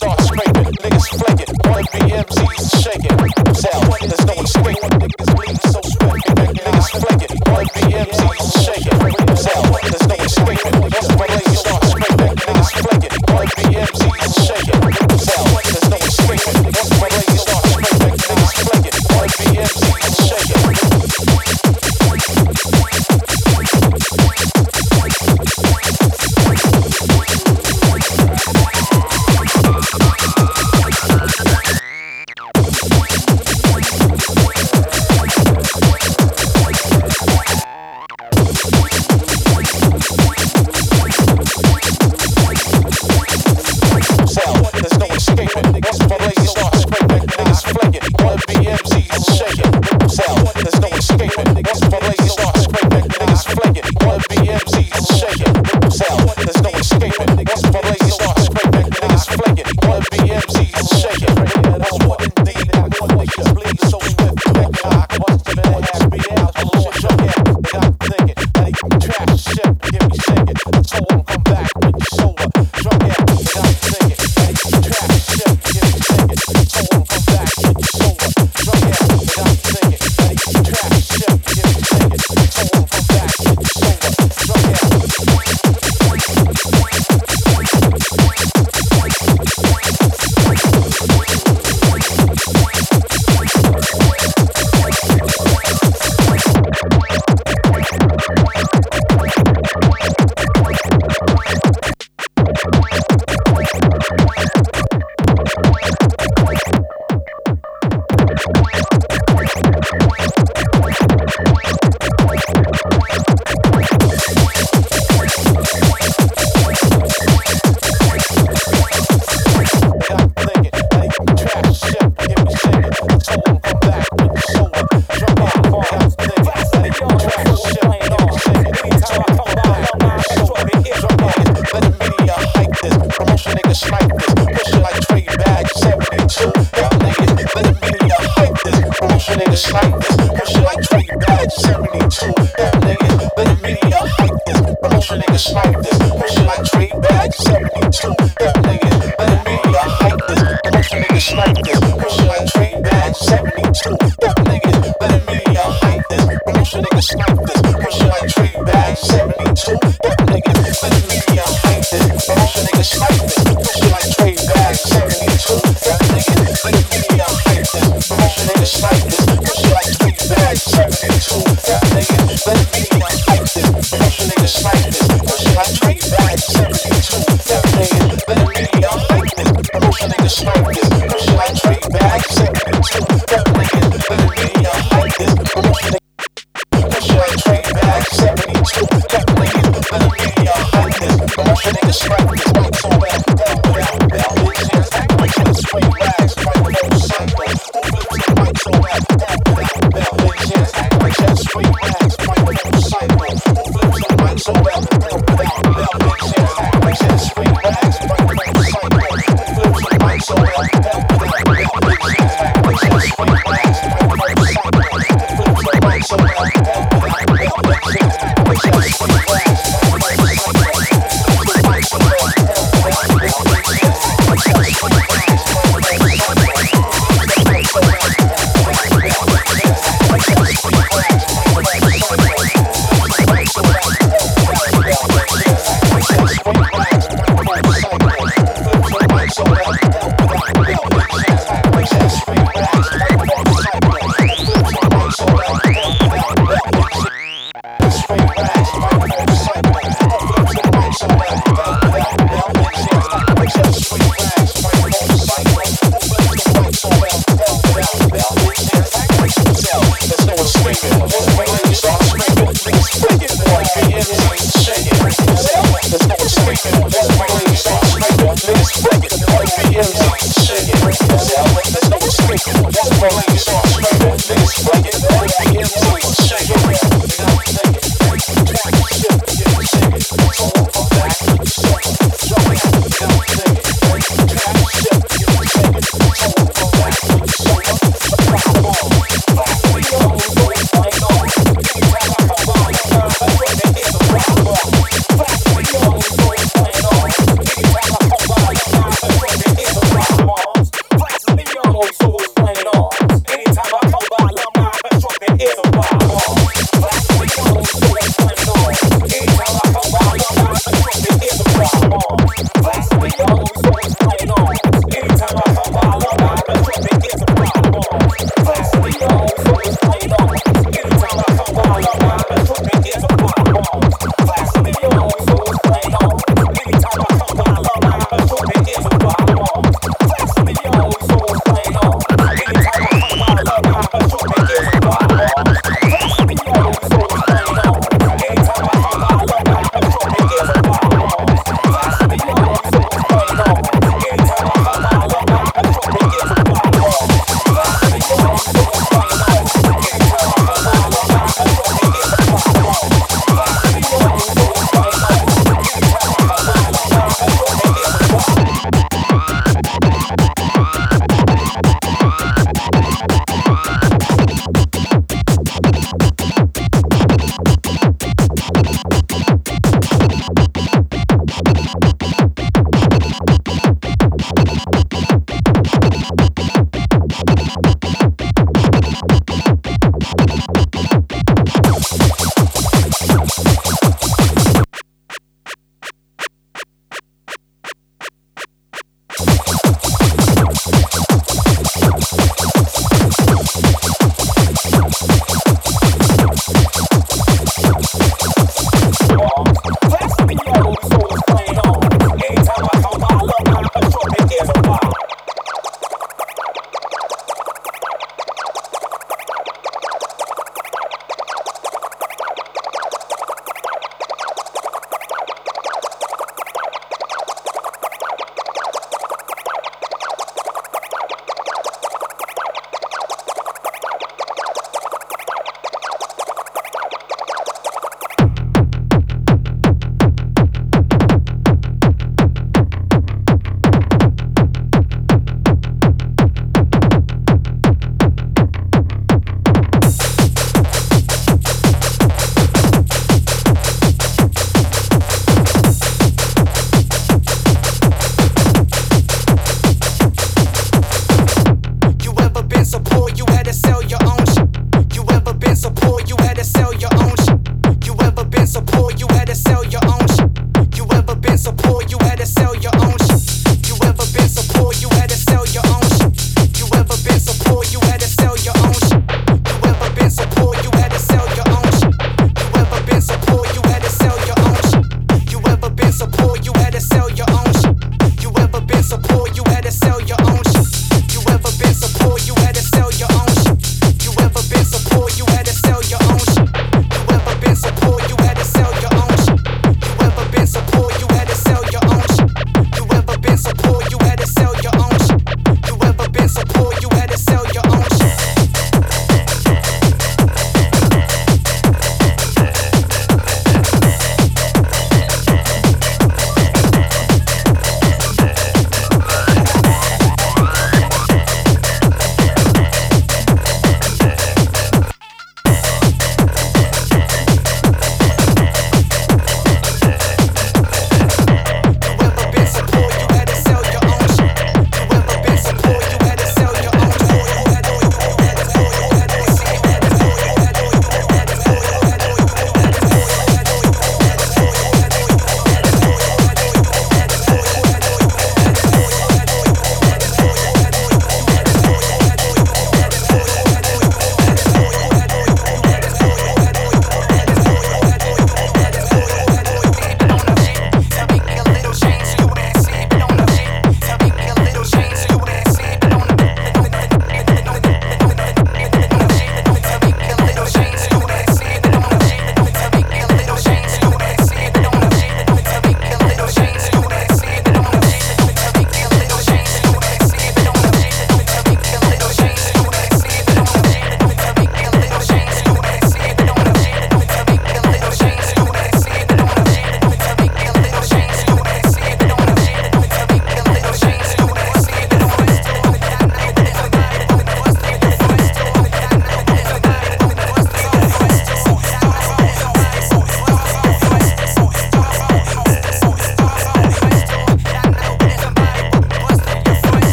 Push like Well,